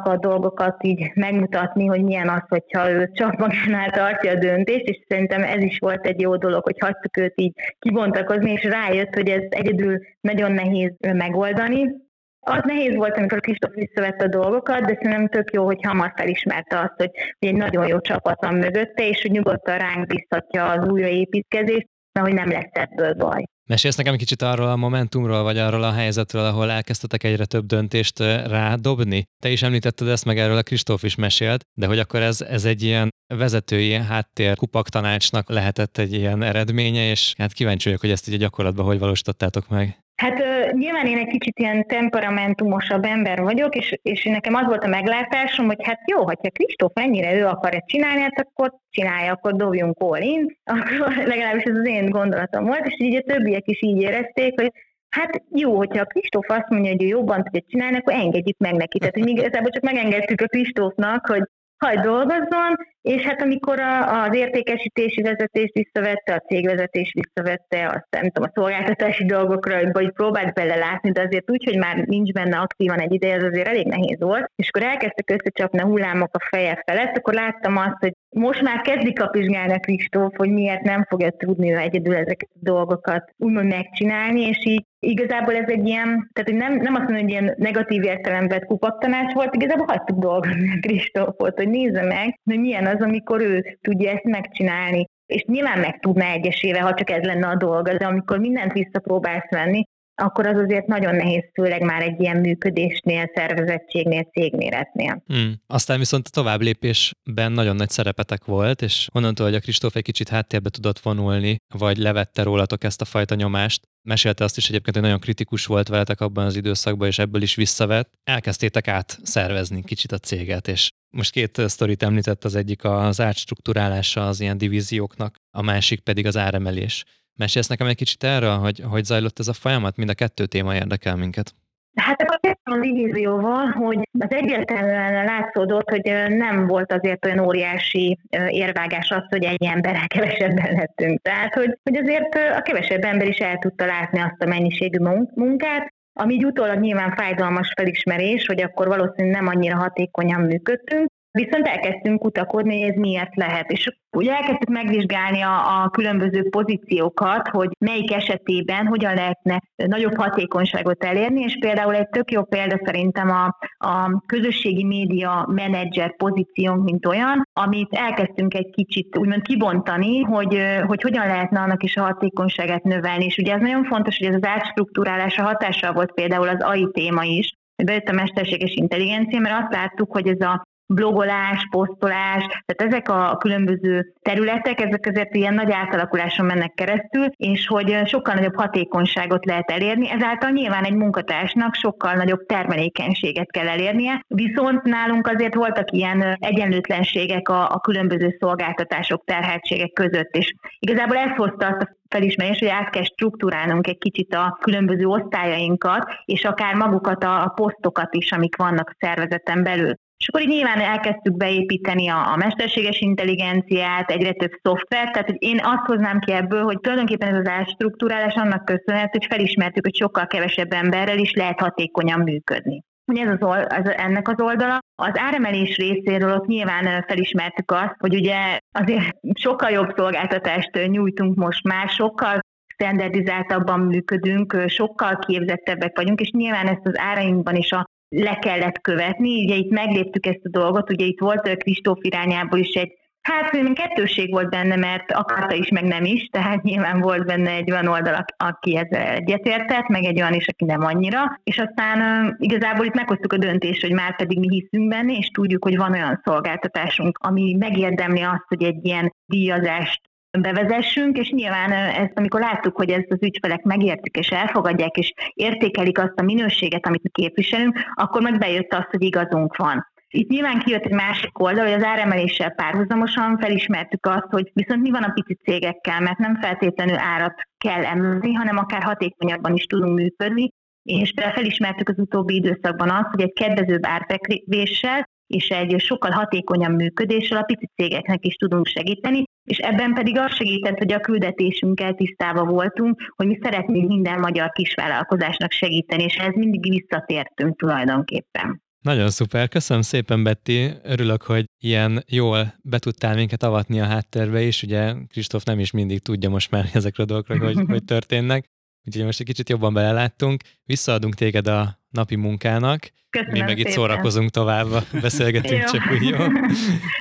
[SPEAKER 4] a dolgokat így megmutatni, hogy milyen az, hogyha ő csak magánál tartja a döntést, és szerintem ez is volt egy jó dolog, hogy hagytuk őt így kibontakozni, és rájött, hogy ez egyedül nagyon nehéz megoldani, az nehéz volt, amikor Kristóf visszavette a dolgokat, de szerintem tök jó, hogy hamar felismerte azt, hogy, hogy egy nagyon jó csapat van mögötte, és hogy nyugodtan ránk biztatja az újraépítkezést, hogy nem lesz ebből baj.
[SPEAKER 3] Mesélsz nekem kicsit arról a momentumról, vagy arról a helyzetről, ahol elkezdtetek egyre több döntést rádobni? Te is említetted ezt, meg erről a Kristóf is mesélt, de hogy akkor ez, ez egy ilyen vezetői háttér kupak tanácsnak lehetett egy ilyen eredménye, és hát kíváncsi vagyok, hogy ezt így a gyakorlatban hogy valósítottátok meg.
[SPEAKER 4] Hát nyilván én egy kicsit ilyen temperamentumosabb ember vagyok, és, és nekem az volt a meglátásom, hogy hát jó, hogyha Kristóf ennyire ő akar ezt csinálni, hát akkor csinálja, akkor dobjunk all in, *laughs* akkor legalábbis ez az én gondolatom volt, és így a többiek is így érezték, hogy Hát jó, hogyha a Kristóf azt mondja, hogy ő jobban tudja csinálni, akkor engedjük meg neki. Tehát, hogy *laughs* igazából csak megengedtük a Kristófnak, hogy hagyd dolgozzon, és hát amikor a, az értékesítési vezetés visszavette, a cégvezetés visszavette, azt nem tudom, a szolgáltatási dolgokra, vagy próbált bele látni, de azért úgy, hogy már nincs benne aktívan egy ideje, ez azért elég nehéz volt. És akkor elkezdtek összecsapni a hullámok a feje felett, akkor láttam azt, hogy most már kezdi kapizsgálni a Kristóf, hogy miért nem fogja tudni ő egyedül ezeket a dolgokat úgymond megcsinálni, és így igazából ez egy ilyen, tehát nem, nem azt mondom, hogy ilyen negatív értelemben kupaktanács volt, igazából hagytuk dolgozni a Kristófot, hogy nézze meg, hogy milyen az, amikor ő tudja ezt megcsinálni. És nyilván meg tudná egyesével, ha csak ez lenne a dolga, de amikor mindent visszapróbálsz venni, akkor az azért nagyon nehéz, főleg már egy ilyen működésnél, szervezettségnél, cégméretnél.
[SPEAKER 3] Hmm. Aztán viszont a tovább lépésben nagyon nagy szerepetek volt, és onnantól, hogy a Kristóf egy kicsit háttérbe tudott vonulni, vagy levette rólatok ezt a fajta nyomást, mesélte azt is egyébként, hogy nagyon kritikus volt veletek abban az időszakban, és ebből is visszavett. Elkezdtétek át szervezni kicsit a céget, és most két sztorit említett, az egyik az átstruktúrálása az ilyen divízióknak, a másik pedig az áremelés. Mesélsz nekem egy kicsit erre, hogy hogy zajlott ez a folyamat? Mind a kettő téma érdekel minket.
[SPEAKER 4] Hát a divízióval, hogy az egyértelműen látszódott, hogy nem volt azért olyan óriási érvágás az, hogy egy emberrel kevesebben lettünk. Tehát, hogy, hogy azért a kevesebb ember is el tudta látni azt a mennyiségű munkát, ami így utólag nyilván fájdalmas felismerés, hogy akkor valószínűleg nem annyira hatékonyan működtünk, Viszont elkezdtünk kutakodni, hogy ez miért lehet. És ugye elkezdtük megvizsgálni a, a különböző pozíciókat, hogy melyik esetében hogyan lehetne nagyobb hatékonyságot elérni, és például egy tök jó példa szerintem a, a közösségi média menedzser pozíciónk, mint olyan, amit elkezdtünk egy kicsit úgymond kibontani, hogy, hogy hogyan lehetne annak is a hatékonyságát növelni. És ugye ez nagyon fontos, hogy ez az átstruktúrálása hatással volt például az AI téma is, bejött a mesterséges intelligencia, mert azt láttuk, hogy ez a blogolás, posztolás, tehát ezek a különböző területek, ezek azért ilyen nagy átalakuláson mennek keresztül, és hogy sokkal nagyobb hatékonyságot lehet elérni, ezáltal nyilván egy munkatársnak sokkal nagyobb termelékenységet kell elérnie, viszont nálunk azért voltak ilyen egyenlőtlenségek a, a különböző szolgáltatások, terheltségek között, és igazából ez hozta azt a felismerés, hogy át kell struktúrálnunk egy kicsit a különböző osztályainkat, és akár magukat a, a posztokat is, amik vannak a szervezeten belül. És akkor így nyilván elkezdtük beépíteni a, a mesterséges intelligenciát, egyre több szoftvert, tehát hogy én azt hoznám ki ebből, hogy tulajdonképpen ez az átstruktúrálás annak köszönhető, hogy felismertük, hogy sokkal kevesebb emberrel is lehet hatékonyan működni. Ugye ez az, az, ennek az oldala. Az áremelés részéről ott nyilván felismertük azt, hogy ugye azért sokkal jobb szolgáltatást nyújtunk most már, sokkal standardizáltabban működünk, sokkal képzettebbek vagyunk, és nyilván ezt az árainkban is a le kellett követni. Ugye itt megléptük ezt a dolgot, ugye itt volt Kristóf irányából is egy Hát kettőség volt benne, mert akarta is, meg nem is, tehát nyilván volt benne egy olyan oldal, aki ezzel egyetértett, meg egy olyan is, aki nem annyira, és aztán uh, igazából itt meghoztuk a döntést, hogy már pedig mi hiszünk benne, és tudjuk, hogy van olyan szolgáltatásunk, ami megérdemli azt, hogy egy ilyen díjazást bevezessünk, és nyilván ezt, amikor láttuk, hogy ezt az ügyfelek megértik és elfogadják, és értékelik azt a minőséget, amit mi képviselünk, akkor meg bejött az, hogy igazunk van. Itt nyilván kijött egy másik oldal, hogy az áremeléssel párhuzamosan felismertük azt, hogy viszont mi van a pici cégekkel, mert nem feltétlenül árat kell emelni, hanem akár hatékonyabban is tudunk működni, és felismertük az utóbbi időszakban azt, hogy egy kedvezőbb árfekvéssel és egy sokkal hatékonyabb működéssel a pici cégeknek is tudunk segíteni, és ebben pedig az segített, hogy a küldetésünkkel tisztában voltunk, hogy mi szeretnénk minden magyar kisvállalkozásnak segíteni, és ez mindig visszatértünk tulajdonképpen.
[SPEAKER 3] Nagyon szuper, köszönöm szépen Betty, örülök, hogy ilyen jól be tudtál minket avatni a háttérbe is, ugye Kristóf nem is mindig tudja most már *laughs* ezekről a dolgokról, hogy, hogy történnek, úgyhogy most egy kicsit jobban beleláttunk, visszaadunk téged a napi munkának,
[SPEAKER 4] Köszönöm
[SPEAKER 3] mi meg
[SPEAKER 4] szépen.
[SPEAKER 3] itt szórakozunk tovább, *laughs* beszélgetünk
[SPEAKER 4] Jó.
[SPEAKER 3] csak úgy, jó?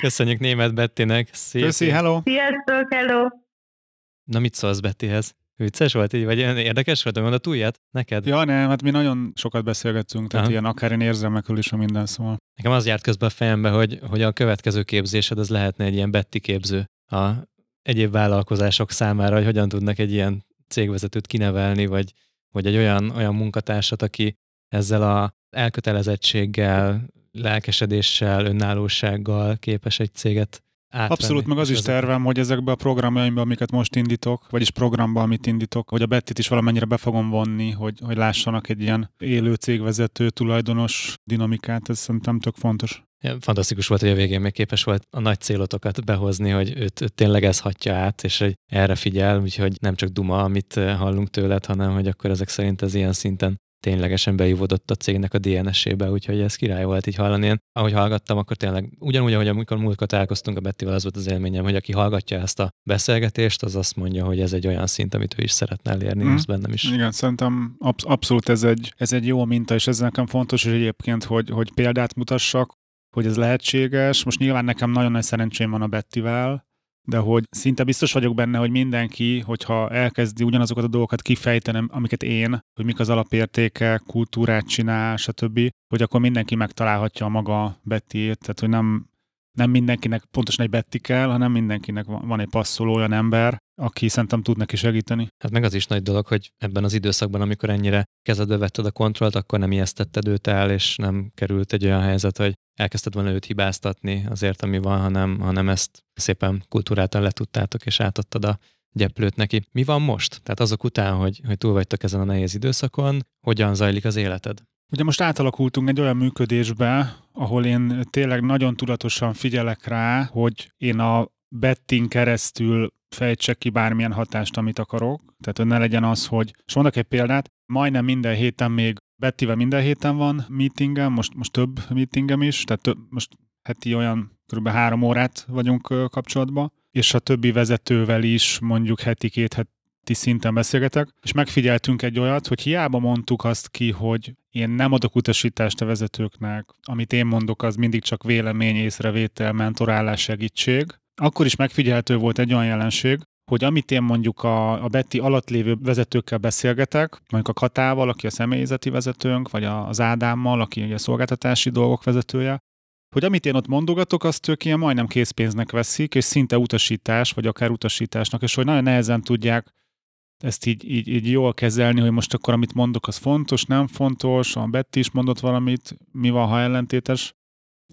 [SPEAKER 3] Köszönjük német Bettinek, szép.
[SPEAKER 2] Köszi, hello!
[SPEAKER 4] Sziasztok, hello!
[SPEAKER 3] Na mit szólsz Bettihez? Vicces volt így, vagy érdekes volt, hogy mondott újat neked?
[SPEAKER 2] Ja, nem, hát mi nagyon sokat beszélgettünk, tehát
[SPEAKER 3] Aha.
[SPEAKER 2] ilyen akár én érzelmekről is, a minden szól.
[SPEAKER 3] Nekem az járt közben a fejembe, hogy, hogy a következő képzésed az lehetne egy ilyen Betty képző a egyéb vállalkozások számára, hogy hogyan tudnak egy ilyen cégvezetőt kinevelni, vagy, vagy egy olyan, olyan munkatársat, aki ezzel a elkötelezettséggel, lelkesedéssel, önállósággal képes egy céget átvenni.
[SPEAKER 2] Abszolút, meg az is tervem, hogy ezekbe a programjaimba, amiket most indítok, vagyis programba, amit indítok, hogy a Bettit is valamennyire be fogom vonni, hogy, hogy lássanak egy ilyen élő cégvezető, tulajdonos dinamikát, ez szerintem tök fontos.
[SPEAKER 3] Fantasztikus volt, hogy a végén még képes volt a nagy célotokat behozni, hogy őt, őt tényleg ez hatja át, és hogy erre figyel, úgyhogy nem csak duma, amit hallunk tőled, hanem hogy akkor ezek szerint ez ilyen szinten ténylegesen beívódott a cégnek a DNS-ébe, úgyhogy ez király volt így hallani. Én, ahogy hallgattam, akkor tényleg ugyanúgy, ahogy amikor múltkor találkoztunk a Bettivel, az volt az élményem, hogy aki hallgatja ezt a beszélgetést, az azt mondja, hogy ez egy olyan szint, amit ő is szeretne elérni, mm. ez bennem is.
[SPEAKER 2] Igen, szerintem absz- abszolút ez egy, ez egy jó minta, és ez nekem fontos, és egyébként, hogy, hogy példát mutassak, hogy ez lehetséges. Most nyilván nekem nagyon nagy szerencsém van a Bettivel, de hogy szinte biztos vagyok benne, hogy mindenki, hogyha elkezdi ugyanazokat a dolgokat kifejteni, amiket én, hogy mik az alapértékek, kultúrát csinál, stb., hogy akkor mindenki megtalálhatja a maga Bettiét, tehát hogy nem, nem mindenkinek pontosan egy Betty kell, hanem mindenkinek van egy passzoló olyan ember, aki szerintem tud neki segíteni.
[SPEAKER 3] Hát meg az is nagy dolog, hogy ebben az időszakban, amikor ennyire kezedbe vetted a kontrollt, akkor nem ijesztetted őt el, és nem került egy olyan helyzet, hogy elkezdted volna őt hibáztatni azért, ami van, hanem, hanem ezt szépen kultúráltan letudtátok, és átadtad a gyeplőt neki. Mi van most? Tehát azok után, hogy, hogy túl vagytok ezen a nehéz időszakon, hogyan zajlik az életed?
[SPEAKER 2] Ugye most átalakultunk egy olyan működésbe, ahol én tényleg nagyon tudatosan figyelek rá, hogy én a betting keresztül fejtsek ki bármilyen hatást, amit akarok. Tehát hogy ne legyen az, hogy... És mondok egy példát, majdnem minden héten még Bettivel minden héten van meetingem, most, most több meetingem is, tehát több, most heti olyan kb. három órát vagyunk kapcsolatban, és a többi vezetővel is mondjuk heti két heti szinten beszélgetek, és megfigyeltünk egy olyat, hogy hiába mondtuk azt ki, hogy én nem adok utasítást a vezetőknek, amit én mondok, az mindig csak vélemény, észrevétel, mentorálás, segítség. Akkor is megfigyelhető volt egy olyan jelenség, hogy amit én mondjuk a, a Betty alatt lévő vezetőkkel beszélgetek, mondjuk a Katával, aki a személyzeti vezetőnk, vagy az Ádámmal, aki ugye a szolgáltatási dolgok vezetője, hogy amit én ott mondogatok, azt ők ilyen majdnem készpénznek veszik, és szinte utasítás, vagy akár utasításnak, és hogy nagyon nehezen tudják ezt így, így, így jól kezelni, hogy most akkor amit mondok, az fontos, nem fontos, a Betty is mondott valamit, mi van, ha ellentétes,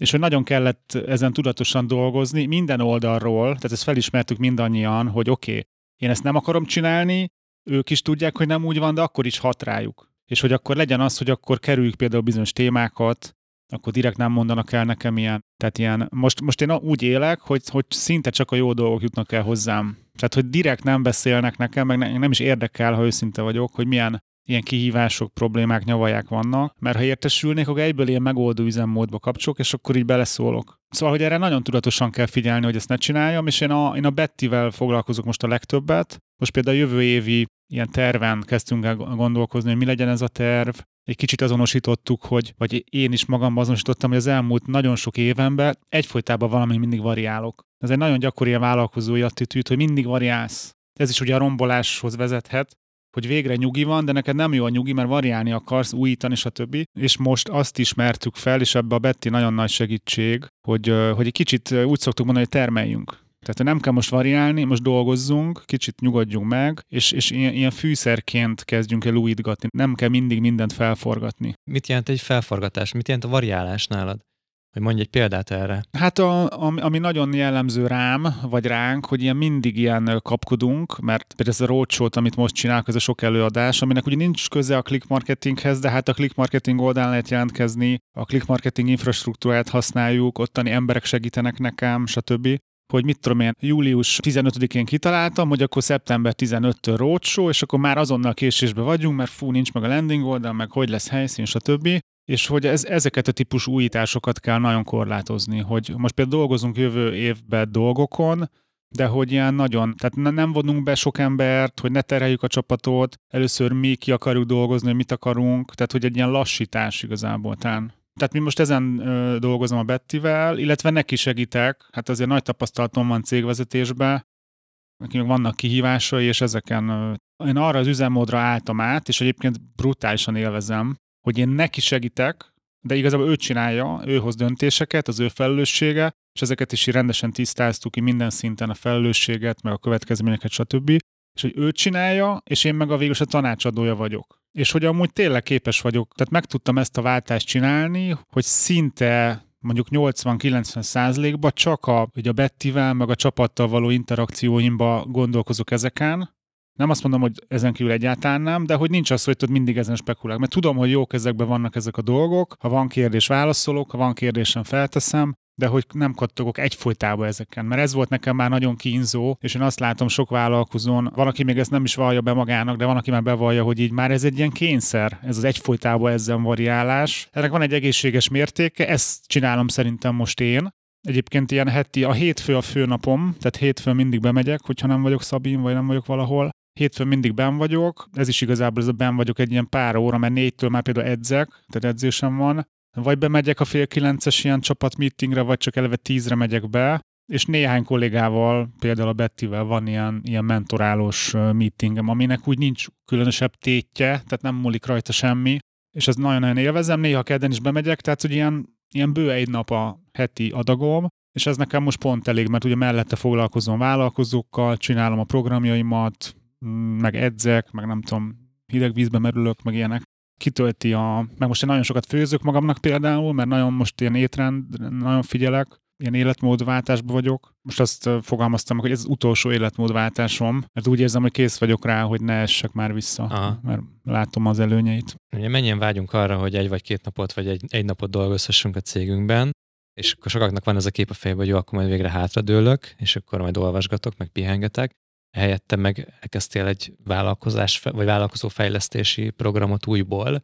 [SPEAKER 2] és hogy nagyon kellett ezen tudatosan dolgozni minden oldalról, tehát ezt felismertük mindannyian, hogy oké, okay, én ezt nem akarom csinálni, ők is tudják, hogy nem úgy van, de akkor is hat rájuk. És hogy akkor legyen az, hogy akkor kerüljük például bizonyos témákat, akkor direkt nem mondanak el nekem ilyen. Tehát ilyen, most, most én úgy élek, hogy, hogy szinte csak a jó dolgok jutnak el hozzám. Tehát, hogy direkt nem beszélnek nekem, meg ne- nem is érdekel, ha őszinte vagyok, hogy milyen ilyen kihívások, problémák, nyavaják vannak, mert ha értesülnék, akkor egyből ilyen megoldó üzemmódba kapcsolok, és akkor így beleszólok. Szóval, hogy erre nagyon tudatosan kell figyelni, hogy ezt ne csináljam, és én a, én a Bettivel foglalkozok most a legtöbbet. Most például a jövő évi ilyen terven kezdtünk el gondolkozni, hogy mi legyen ez a terv. Egy kicsit azonosítottuk, hogy, vagy én is magam azonosítottam, hogy az elmúlt nagyon sok évenben egyfolytában valami mindig variálok. Ez egy nagyon gyakori ilyen vállalkozói attitűd, hogy mindig variálsz. Ez is ugye a romboláshoz vezethet, hogy végre nyugi van, de neked nem jó a nyugi, mert variálni akarsz, újítani, stb. És most azt ismertük fel, és ebbe a Betty nagyon nagy segítség, hogy, hogy egy kicsit úgy szoktuk mondani, hogy termeljünk. Tehát nem kell most variálni, most dolgozzunk, kicsit nyugodjunk meg, és, és ilyen, ilyen fűszerként kezdjünk el újítgatni. Nem kell mindig mindent felforgatni.
[SPEAKER 3] Mit jelent egy felforgatás? Mit jelent a variálás nálad? Hogy mondj egy példát erre.
[SPEAKER 2] Hát a, ami, nagyon jellemző rám, vagy ránk, hogy ilyen mindig ilyen kapkodunk, mert például ez a roadshow amit most csinálok, ez a sok előadás, aminek ugye nincs köze a click marketinghez, de hát a click marketing oldalán lehet jelentkezni, a click marketing infrastruktúrát használjuk, ottani emberek segítenek nekem, stb hogy mit tudom én, július 15-én kitaláltam, hogy akkor szeptember 15-től roadshow, és akkor már azonnal késésbe vagyunk, mert fú, nincs meg a landing oldal, meg hogy lesz helyszín, stb. És hogy ez, ezeket a típusú újításokat kell nagyon korlátozni, hogy most például dolgozunk jövő évben dolgokon, de hogy ilyen nagyon, tehát nem vonunk be sok embert, hogy ne terheljük a csapatot, először mi ki akarjuk dolgozni, mit akarunk, tehát hogy egy ilyen lassítás igazából tán. Tehát mi most ezen ö, dolgozom a Bettivel, illetve neki segítek, hát azért nagy tapasztalatom van cégvezetésben, nekinek vannak kihívásai, és ezeken ö, én arra az üzemmódra álltam át, és egyébként brutálisan élvezem, hogy én neki segítek, de igazából ő csinálja, ő hoz döntéseket, az ő felelőssége, és ezeket is rendesen tisztáztuk ki minden szinten a felelősséget, meg a következményeket, stb. És hogy ő csinálja, és én meg a végül a tanácsadója vagyok. És hogy amúgy tényleg képes vagyok, tehát meg tudtam ezt a váltást csinálni, hogy szinte mondjuk 80-90 százalékban csak a, hogy a Bettivel, meg a csapattal való interakcióimba gondolkozok ezeken, nem azt mondom, hogy ezen kívül egyáltalán nem, de hogy nincs az, hogy tudod mindig ezen spekulálok. Mert tudom, hogy jó kezekben vannak ezek a dolgok, ha van kérdés, válaszolok, ha van kérdésem, felteszem, de hogy nem kattogok egyfolytában ezeken. Mert ez volt nekem már nagyon kínzó, és én azt látom sok vállalkozón, van, aki még ezt nem is vallja be magának, de van, aki már bevallja, hogy így már ez egy ilyen kényszer, ez az egyfolytában ezzel variálás. Ennek van egy egészséges mértéke, ezt csinálom szerintem most én, Egyébként ilyen heti, a hétfő a főnapom, tehát hétfőn mindig bemegyek, hogyha nem vagyok Szabin, vagy nem vagyok valahol. Hétfőn mindig ben vagyok, ez is igazából ez a ben vagyok egy ilyen pár óra, mert négytől már például edzek, tehát edzésem van. Vagy bemegyek a fél kilences ilyen csapatmeetingre, vagy csak eleve tízre megyek be, és néhány kollégával, például a Bettivel van ilyen, ilyen mentorálós meetingem, aminek úgy nincs különösebb tétje, tehát nem múlik rajta semmi, és ez nagyon-nagyon élvezem, néha kedden is bemegyek, tehát hogy ilyen, ilyen bő egy nap a heti adagom, és ez nekem most pont elég, mert ugye mellette foglalkozom vállalkozókkal, csinálom a programjaimat, meg edzek, meg nem tudom, hideg vízbe merülök, meg ilyenek. Kitölti a... Meg most én nagyon sokat főzök magamnak például, mert nagyon most ilyen étrend, nagyon figyelek, ilyen életmódváltásban vagyok. Most azt fogalmaztam hogy ez az utolsó életmódváltásom, mert úgy érzem, hogy kész vagyok rá, hogy ne essek már vissza, Aha. mert látom az előnyeit.
[SPEAKER 3] Ugye mennyien vágyunk arra, hogy egy vagy két napot, vagy egy, egy napot dolgozhassunk a cégünkben, és akkor sokaknak van ez a kép a fejében, hogy jó, akkor majd végre hátradőlök, és akkor majd olvasgatok, meg pihengetek helyette meg elkezdtél egy vállalkozás, vagy vállalkozó fejlesztési programot újból,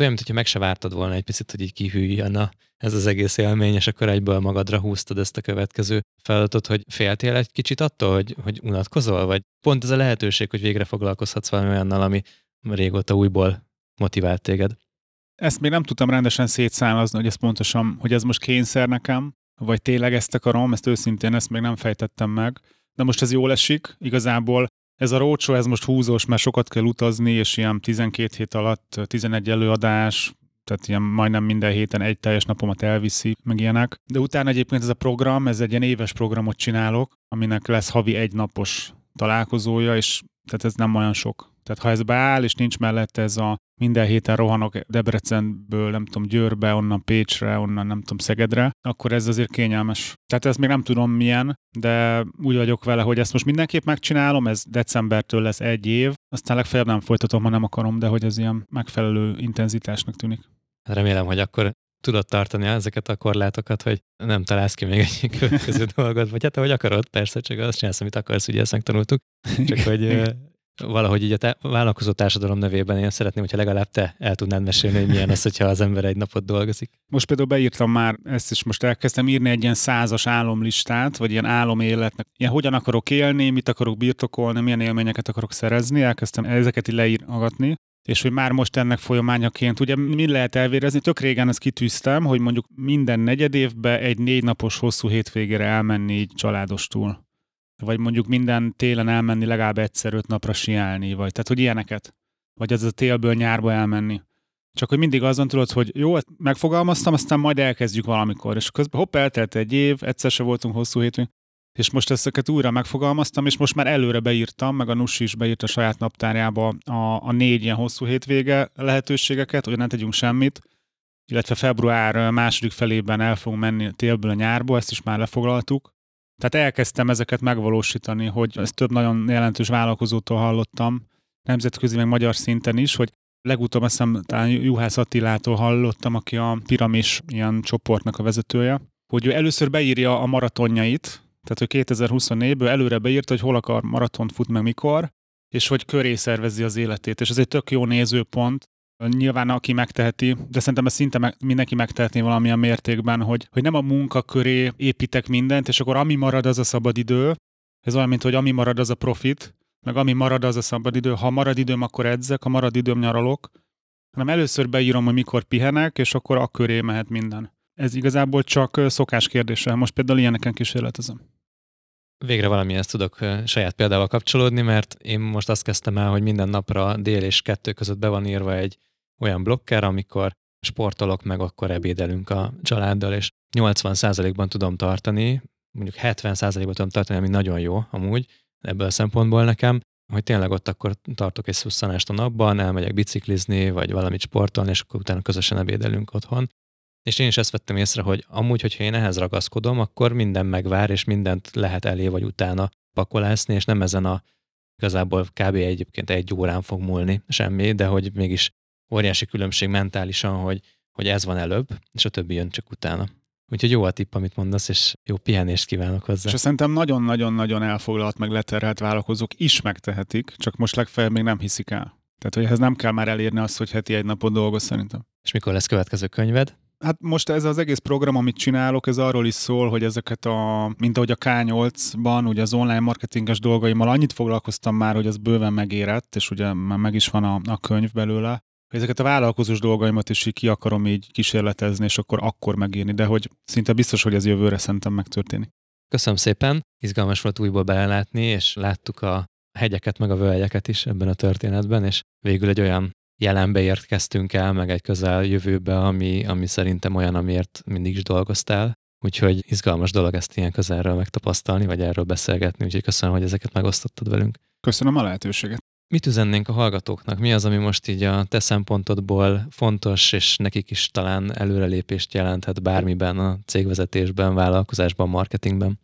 [SPEAKER 3] olyan, mintha meg se vártad volna egy picit, hogy így kihűljön a, ez az egész élmény, és akkor egyből magadra húztad ezt a következő feladatot, hogy féltél egy kicsit attól, hogy, hogy unatkozol, vagy pont ez a lehetőség, hogy végre foglalkozhatsz valami olyannal, ami régóta újból motivált téged?
[SPEAKER 2] Ezt még nem tudtam rendesen szétszállazni, hogy ez pontosan, hogy ez most kényszer nekem, vagy tényleg ezt akarom, ezt őszintén ezt még nem fejtettem meg de most ez jól esik. Igazából ez a rócsó, ez most húzós, mert sokat kell utazni, és ilyen 12 hét alatt 11 előadás, tehát ilyen majdnem minden héten egy teljes napomat elviszi, meg ilyenek. De utána egyébként ez a program, ez egy ilyen éves programot csinálok, aminek lesz havi egy napos találkozója, és tehát ez nem olyan sok. Tehát ha ez beáll, és nincs mellette ez a minden héten rohanok Debrecenből, nem tudom, Győrbe, onnan Pécsre, onnan nem tudom, Szegedre, akkor ez azért kényelmes. Tehát ez még nem tudom milyen, de úgy vagyok vele, hogy ezt most mindenképp megcsinálom, ez decembertől lesz egy év, aztán legfeljebb nem folytatom, ha nem akarom, de hogy ez ilyen megfelelő intenzitásnak tűnik.
[SPEAKER 3] Remélem, hogy akkor tudod tartani ezeket a korlátokat, hogy nem találsz ki még egy *laughs* következő dolgot, vagy hát ahogy akarod, persze, csak azt csinálsz, amit akarsz, ugye ezt megtanultuk, csak hogy valahogy így a te, vállalkozó társadalom nevében én szeretném, hogyha legalább te el tudnád mesélni, hogy milyen az, hogyha az ember egy napot dolgozik.
[SPEAKER 2] Most például beírtam már, ezt is most elkezdtem írni egy ilyen százas álomlistát, vagy ilyen áloméletnek. Ilyen hogyan akarok élni, mit akarok birtokolni, milyen élményeket akarok szerezni, elkezdtem ezeket így leírgatni és hogy már most ennek folyamányaként, ugye mi lehet elvérezni? Tök régen ezt kitűztem, hogy mondjuk minden negyed évben egy négy napos hosszú hétvégére elmenni így családostul vagy mondjuk minden télen elmenni legalább egyszer öt napra siálni, vagy tehát, hogy ilyeneket. Vagy az a télből nyárba elmenni. Csak hogy mindig azon tudod, hogy jó, megfogalmaztam, aztán majd elkezdjük valamikor. És közben hopp, eltelt egy év, egyszer se voltunk hosszú hétvég, és most ezeket újra megfogalmaztam, és most már előre beírtam, meg a NUS is beírt a saját naptárjába a, a négy ilyen hosszú hétvége lehetőségeket, hogy ne tegyünk semmit, illetve február második felében el fogunk menni télből a nyárba, ezt is már lefoglaltuk, tehát elkezdtem ezeket megvalósítani, hogy ezt több nagyon jelentős vállalkozótól hallottam, nemzetközi, meg magyar szinten is, hogy legutóbb azt hiszem talán Juhász Attilától hallottam, aki a Piramis ilyen csoportnak a vezetője, hogy ő először beírja a maratonjait, tehát hogy 2024-ből előre beírta, hogy hol akar maratont fut meg mikor, és hogy köré szervezi az életét. És ez egy tök jó nézőpont, Nyilván aki megteheti, de szerintem ez szinte meg, mindenki megtehetné valamilyen mértékben, hogy, hogy nem a munka köré építek mindent, és akkor ami marad, az a szabadidő. Ez olyan, mint hogy ami marad, az a profit, meg ami marad, az a szabadidő. Ha marad időm, akkor edzek, ha marad időm, nyaralok. Hanem először beírom, hogy mikor pihenek, és akkor a köré mehet minden. Ez igazából csak szokás kérdése. Most például ilyeneken kísérletezem.
[SPEAKER 3] Végre valamihez tudok saját példával kapcsolódni, mert én most azt kezdtem el, hogy minden napra dél és kettő között be van írva egy olyan blokker, amikor sportolok, meg akkor ebédelünk a családdal, és 80%-ban tudom tartani, mondjuk 70%-ban tudom tartani, ami nagyon jó amúgy ebből a szempontból nekem, hogy tényleg ott akkor tartok egy szusszanást a napban, elmegyek biciklizni, vagy valamit sportolni, és akkor utána közösen ebédelünk otthon. És én is ezt vettem észre, hogy amúgy, hogyha én ehhez ragaszkodom, akkor minden megvár, és mindent lehet elé vagy utána pakolászni, és nem ezen a igazából kb. egyébként egy órán fog múlni semmi, de hogy mégis óriási különbség mentálisan, hogy, hogy ez van előbb, és a többi jön csak utána. Úgyhogy jó a tipp, amit mondasz, és jó pihenést kívánok hozzá.
[SPEAKER 2] És szerintem nagyon-nagyon-nagyon elfoglalt, meg leterhelt vállalkozók is megtehetik, csak most legfeljebb még nem hiszik el. Tehát, hogy ehhez nem kell már elérni azt, hogy heti egy napot dolgoz szerintem.
[SPEAKER 3] És mikor lesz következő könyved?
[SPEAKER 2] Hát most ez az egész program, amit csinálok, ez arról is szól, hogy ezeket a, mint ahogy a K8-ban, ugye az online marketinges dolgaimmal annyit foglalkoztam már, hogy az bőven megérett, és ugye már meg is van a, a könyv belőle, ezeket a vállalkozós dolgaimat is ki akarom így kísérletezni, és akkor akkor megírni, de hogy szinte biztos, hogy ez jövőre szerintem megtörténik.
[SPEAKER 3] Köszönöm szépen, izgalmas volt újból belelátni, és láttuk a hegyeket, meg a völgyeket is ebben a történetben, és végül egy olyan jelenbe érkeztünk el, meg egy közel jövőbe, ami, ami szerintem olyan, amiért mindig is dolgoztál. Úgyhogy izgalmas dolog ezt ilyen közelről megtapasztalni, vagy erről beszélgetni, úgyhogy köszönöm, hogy ezeket megosztottad velünk.
[SPEAKER 2] Köszönöm a lehetőséget.
[SPEAKER 3] Mit üzennénk a hallgatóknak? Mi az, ami most így a te szempontodból fontos, és nekik is talán előrelépést jelenthet bármiben, a cégvezetésben, vállalkozásban, marketingben?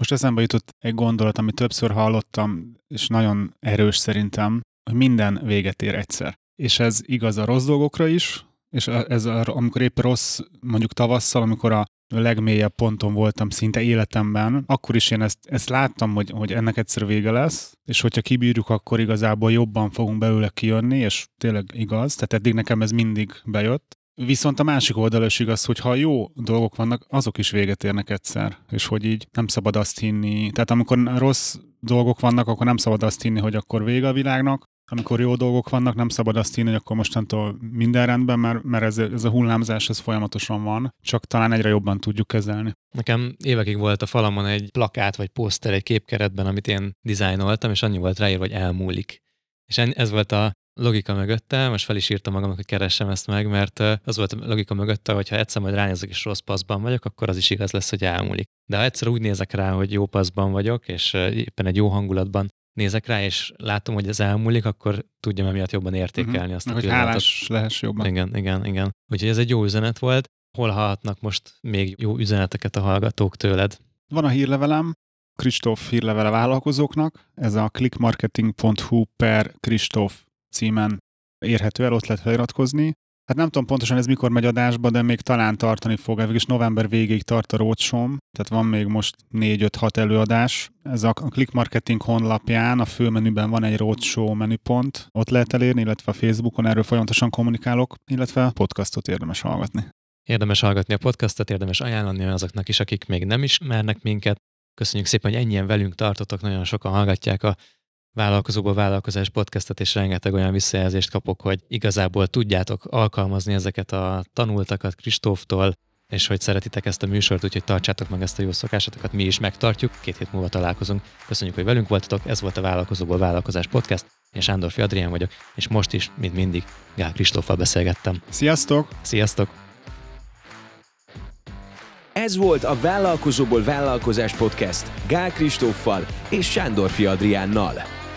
[SPEAKER 2] Most eszembe jutott egy gondolat, amit többször hallottam, és nagyon erős szerintem, hogy minden véget ér egyszer. És ez igaz a rossz dolgokra is, és ez amikor épp rossz, mondjuk tavasszal, amikor a legmélyebb ponton voltam szinte életemben, akkor is én ezt, ezt láttam, hogy, hogy ennek egyszer vége lesz, és hogyha kibírjuk, akkor igazából jobban fogunk belőle kijönni, és tényleg igaz, tehát eddig nekem ez mindig bejött. Viszont a másik oldal is igaz, hogy ha jó dolgok vannak, azok is véget érnek egyszer, és hogy így nem szabad azt hinni. Tehát amikor rossz dolgok vannak, akkor nem szabad azt hinni, hogy akkor vége a világnak, amikor jó dolgok vannak, nem szabad azt hinni, hogy akkor mostantól minden rendben, mert, mert ez, ez a hullámzás ez folyamatosan van, csak talán egyre jobban tudjuk kezelni.
[SPEAKER 3] Nekem évekig volt a falamon egy plakát vagy poszter egy képkeretben, amit én dizájnoltam, és annyi volt ráírva, hogy elmúlik. És ez volt a logika mögötte, most fel is írtam magamnak, hogy keressem ezt meg, mert az volt a logika mögötte, hogy ha egyszer majd ránézek és rossz paszban vagyok, akkor az is igaz lesz, hogy elmúlik. De ha egyszer úgy nézek rá, hogy jó paszban vagyok, és éppen egy jó hangulatban nézek rá, és látom, hogy ez elmúlik, akkor tudjam emiatt jobban értékelni uh-huh. azt a
[SPEAKER 2] hogy pillanatot. hálás lehess jobban.
[SPEAKER 3] Igen, igen, igen. Úgyhogy ez egy jó üzenet volt. Hol hallhatnak most még jó üzeneteket a hallgatók tőled?
[SPEAKER 2] Van a hírlevelem, Kristóf hírlevele vállalkozóknak, ez a clickmarketing.hu per Kristóf címen érhető el, ott lehet feliratkozni. Hát nem tudom pontosan ez mikor megy adásba, de még talán tartani fog. Végülis november végéig tart a roadsom, tehát van még most 4-5-6 előadás. Ez a Click Marketing honlapján, a főmenüben van egy roadshow menüpont, ott lehet elérni, illetve a Facebookon erről folyamatosan kommunikálok, illetve a podcastot érdemes hallgatni.
[SPEAKER 3] Érdemes hallgatni a podcastot, érdemes ajánlani azoknak is, akik még nem ismernek minket. Köszönjük szépen, hogy ennyien velünk tartotok, nagyon sokan hallgatják a vállalkozóból vállalkozás podcastet, és rengeteg olyan visszajelzést kapok, hogy igazából tudjátok alkalmazni ezeket a tanultakat Kristóftól, és hogy szeretitek ezt a műsort, úgyhogy tartsátok meg ezt a jó szokásatokat, mi is megtartjuk, két hét múlva találkozunk. Köszönjük, hogy velünk voltatok, ez volt a Vállalkozóból Vállalkozás Podcast, én Sándor Adrián vagyok, és most is, mint mindig, Gál Kristóffal beszélgettem.
[SPEAKER 2] Sziasztok!
[SPEAKER 3] Sziasztok!
[SPEAKER 1] Ez volt a Vállalkozóból Vállalkozás Podcast Gál Kristóffal és Sándor Adriánnal.